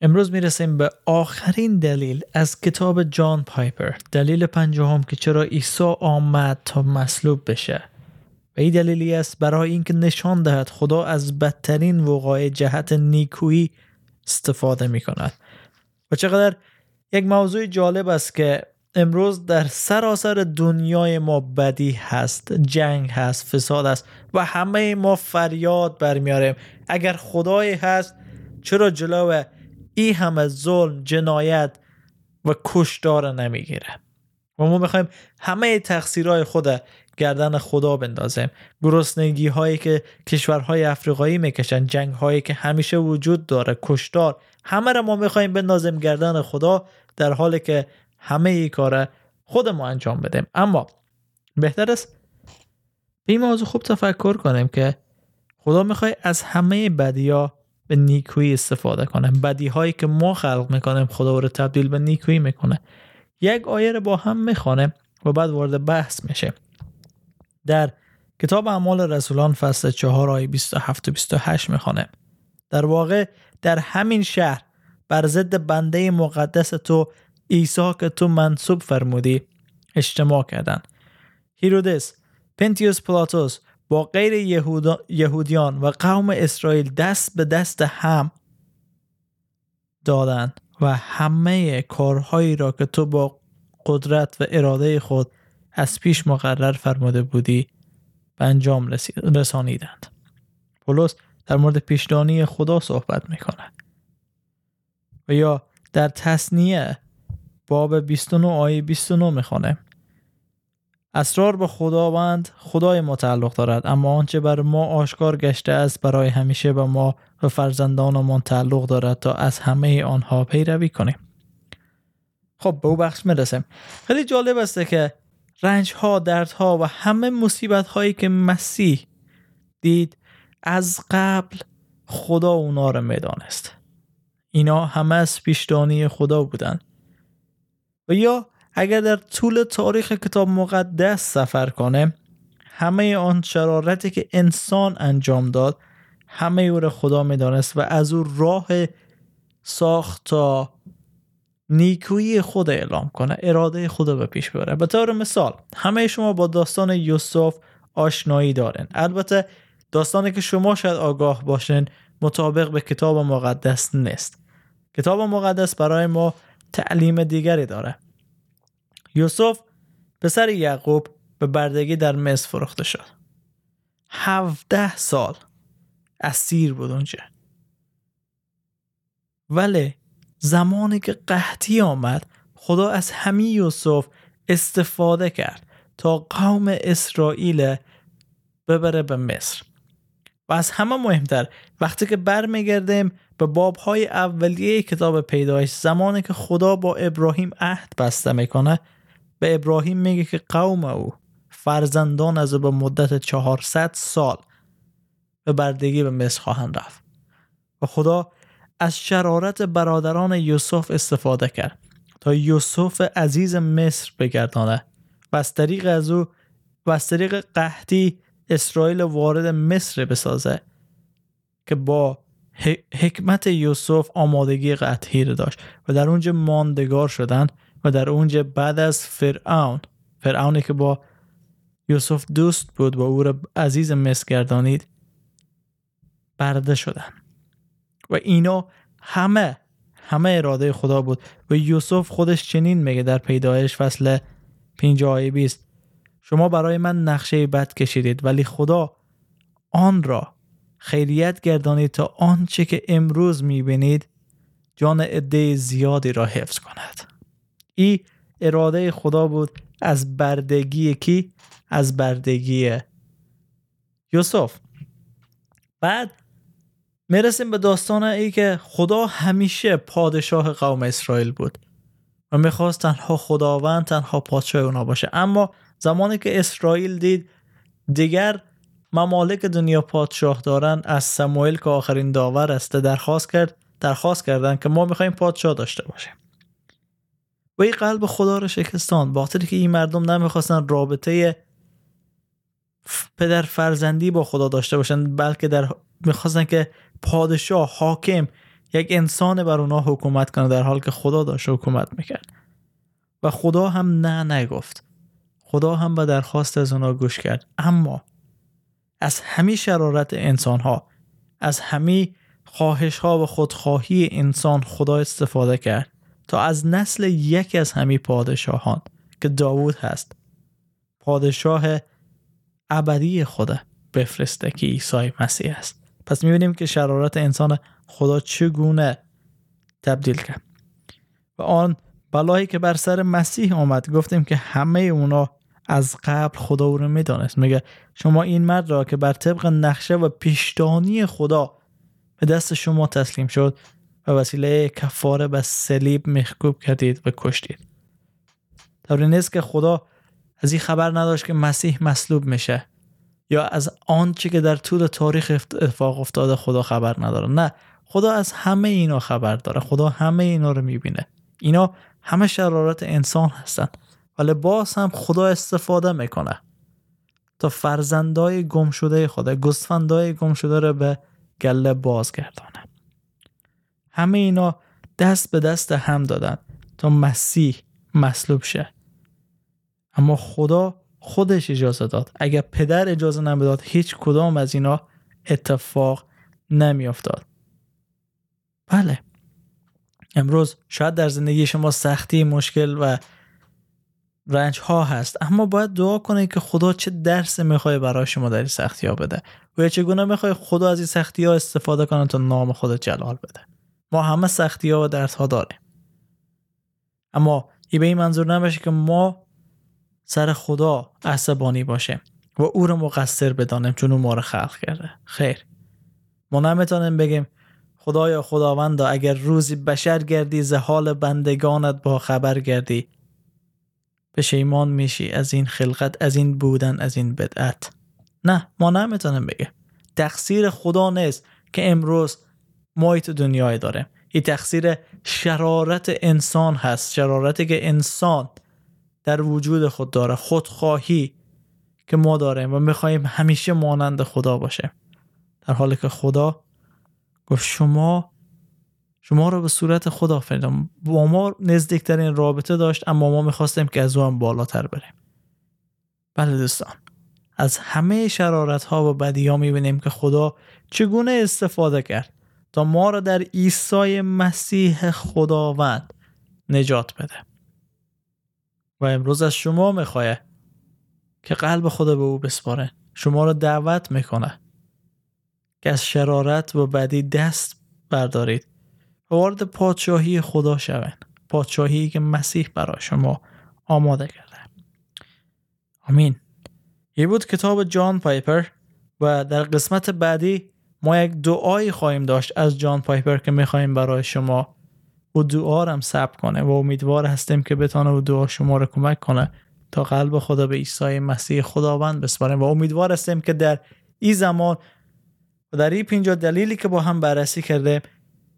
امروز می‌رسیم به آخرین دلیل از کتاب جان پایپر. دلیل پنجم که چرا عیسی آمد تا مصلوب بشه. و این دلیلی است برای اینکه نشان دهد خدا از بدترین وقایع جهت نیکویی استفاده می کند و چقدر یک موضوع جالب است که امروز در سراسر دنیای ما بدی هست جنگ هست فساد است و همه ما فریاد برمیاریم اگر خدایی هست چرا جلو ای همه ظلم جنایت و کشدار نمی‌گیره. و ما می‌خوایم همه تقصیرهای خود گردن خدا بندازیم. گرسنگی هایی که کشورهای افریقایی می‌کشن جنگ هایی که همیشه وجود داره کشدار همه را ما می‌خوایم بندازیم گردن خدا در حالی که همه ای کار خود ما انجام بدیم. اما بهتر است به این موضوع خوب تفکر کنیم که خدا می‌خوای از همه بدیا به نیکویی استفاده کنه. بدی هایی که ما خلق می‌کنیم خدا رو تبدیل به نیکویی می‌کنه. یک آیه رو با هم می‌خوانه و بعد وارد بحث میشه. در کتاب اعمال رسولان فصل 4 آیه 27 و 28 می‌خوانه در واقع در همین شهر بر ضد بنده مقدس تو عیسی که تو منصوب فرمودی اجتماع کردن. هیرودس پنتیوس پلاتوس با غیر یهودیان و قوم اسرائیل دست به دست هم دادند و همه کارهایی را که تو با قدرت و اراده خود از پیش مقرر فرموده بودی به انجام رسانیدند. پولس در مورد پیشدانی خدا صحبت می‌کنه و یا در تصنیه باب 29 آیه 29 می‌خوانه اسرار به خداوند خدای ما تعلق دارد اما آنچه بر ما آشکار گشته است برای همیشه به ما و فرزندانمان تعلق دارد تا از همه آنها پیروی کنیم. خب به او بخش می‌رسیم. خیلی جالب است که رنج ها درد ها و همه مصیبت هایی که مسیح دید از قبل خدا اونا رو می‌دانست. اینا همه از پیشدانی خدا بودن. و یا اگر در طول تاریخ کتاب مقدس سفر کنه همه آن شرارتی که انسان انجام داد همه او را خدا می‌دانست و از او راه ساخت تا نیکویی خود اعلام کنه اراده خدا به پیش ببره. به طور مثال همه شما با داستان یوسف آشنایی دارین. البته داستانی که شما شاید آگاه باشین مطابق به کتاب مقدس نیست. کتاب مقدس برای ما تعلیم دیگری داره. یوسف پسر یعقوب به بردگی در مصر فروخته شد. هفده سال اسیر بود اونجا. ولی زمانی که قحطی آمد خدا از همین یوسف استفاده کرد تا قوم اسرائیل ببره به مصر و از همه مهمتر وقتی که برمیگردیم به بابهای اولیه کتاب پیدایش زمانی که خدا با ابراهیم عهد بسته می‌کنه به ابراهیم میگه که قوم او فرزندان از به مدت 400 سال به بردگی به مصر خواهند رفت. و خدا از شرارت برادران یوسف استفاده کرد تا یوسف عزیز مصر بگردانه و از طریق از او و از طریق قحطی اسرائیل وارد مصر بسازه که با حکمت یوسف آمادگی رو داشت و در اونجا ماندگار شدند و در اونجا بعد از فرعون فرعونی که با یوسف دوست بود و او را عزیز مصر گردانید برده شدن. و اینا همه همه اراده خدا بود. و یوسف خودش چنین میگه در پیدایش فصل 5 آیه 20 شما برای من نقشه بد کشیدید ولی خدا آن را خیریت گردانید تا آنچه که امروز می‌بینید جان عده زیادی را حفظ کند. ای اراده خدا بود از بردگی کی؟ از بردگی یوسف. بعد می‌رسیم به داستان ای که خدا همیشه پادشاه قوم اسرائیل بود و می‌خواست تنها خداوند تنها پادشاه اونا باشه. اما زمانی که اسرائیل دید دیگر ممالک دنیا پادشاه دارن از سموئل که آخرین داور است درخواست کرد درخواست کردن که ما می‌خوایم پادشاه داشته باشیم. و این قلب خدا رو شکستان. باطری که این مردم نمی‌خواستن رابطه پدر فرزندی با خدا داشته باشن بلکه در می‌خواستن که پادشاه حاکم یک انسان بر اونا حکومت کنه در حال که خدا داشت حکومت می‌کرد. و خدا هم نه نگفت. خدا هم به درخواست از اونا گوش کرد. اما از همه شرارت انسان ها از همه خواهش ها و خودخواهی انسان خدا استفاده کرد. تا از نسل یکی از همه پادشاهان که داوود هست پادشاه ابدی خدا بفرسته که عیسی مسیح است. پس می‌بینیم که شرارت انسان خدا چگونه تبدیل کرد. و آن بلایی که بر سر مسیح آمد گفتیم که همه اونا از قبل خدا او رو می‌دانست. میگه شما این مرد را که بر طبق نقشه و پیشدانی خدا به دست شما تسلیم شد و وسیله کفاره به صلیب محکوب کردید و کشتید. در نیست که خدا از این خبر نداشت که مسیح مصلوب میشه یا از آنچه که در طول تاریخ اتفاق افتاده خدا خبر نداره. نه خدا از همه اینا خبر داره. خدا همه اینا رو می‌بینه. اینا همه شرارت انسان هستن. ولی باز هم خدا استفاده می‌کنه تا فرزندای گم شده خدا گستفندای گم شده رو به گله بازگردانه. همه اینا دست به دست هم دادن تا مسیح مصلوب شه. اما خدا خودش اجازه داد. اگر پدر اجازه نمی‌داد هیچ کدام از اینا اتفاق نمیافتاد. بله. امروز شاید در زندگی شما سختی مشکل و رنج ها هست اما باید دعا کنید که خدا چه درس می‌خوای برای شما در این سختی ها بده و چگونه می‌خوای خدا از این سختی ها استفاده کنه تا نام خود جلال بده. ما همه سختی ها و دردها داریم. اما ای به این منظور نباشه که ما سر خدا عصبانی باشه و او رو مقصر بدانیم چون او ما رو خلق کرده. خیر. ما نمی‌تونیم بگیم خدایا خداوندا اگر روزی بشر گردی ز حال بندگانت با خبر گردی. پشیمان میشی از این خلقت از این بودن از این بدعت. نه ما نمی‌تونیم بگه تقصیر خدا نیست که امروز تو دنیای داره. این تقصیر شرارت انسان هست شرارتی که انسان در وجود خود داره خودخواهی که ما داریم و می‌خواهیم همیشه مانند خدا باشه. در حالی که خدا گفت شما شما رو به صورت خدا فریدم با ما نزدیکترین رابطه داشت اما ما می‌خواستیم که از او هم بالاتر بریم. بله دوستان از همه شرارت ها و بدی ها می‌بینیم که خدا چگونه استفاده کرد. تا ما را در عیسی مسیح خداوند نجات بده. و امروز از شما می‌خواه که قلب خدا به او بسپاره. شما را دعوت می‌کنه که از شرارت و بدی دست بردارید. و وارد پادشاهی خدا شوند. پادشاهی که مسیح برای شما آماده کرده. آمین. یه بود کتاب جان پایپر و در قسمت بعدی ما یک دعایی خواهیم داشت از جان پایپر که می‌خواهیم برای شما و دعا هم ثبت کنه و امیدوار هستیم که بتانه و دعا شما رو کمک کنه تا قلب خدا به عیسی مسیح خداوند بسپاریم و امیدوار هستیم که در این زمان و در این پینجا دلیلی که با هم بررسی کرده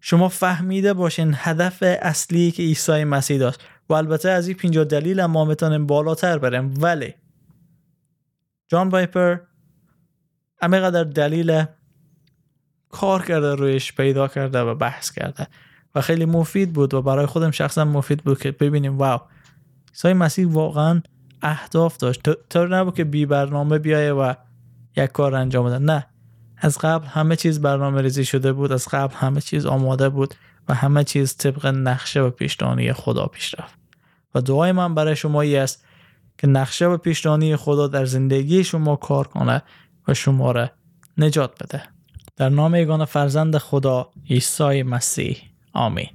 شما فهمیده باشین هدف اصلی که عیسی مسیح داشت و البته از این پینجا دلیل هم ما می‌تونیم بالاتر بریم. ولی جان وایپر در دلیل کار کرده رویش پیدا کرده و بحث کرده. و خیلی مفید بود و برای خودم شخصا مفید بود که ببینیم واو عیسی مسیح واقعا اهداف داشت. طور نبود که بی برنامه بیایه و یک کار انجام بده. نه. از قبل همه چیز برنامه ریزی شده بود از قبل همه چیز آماده بود و همه چیز طبق نقشه و پیشدانی خدا پیش رفت. و دعای من برای شما ای است که نقشه و پیشدانی خدا در زندگی شما کار کنه و شما را نجات بده. در نام یگان فرزند خدا عیسی مسیح. آمین.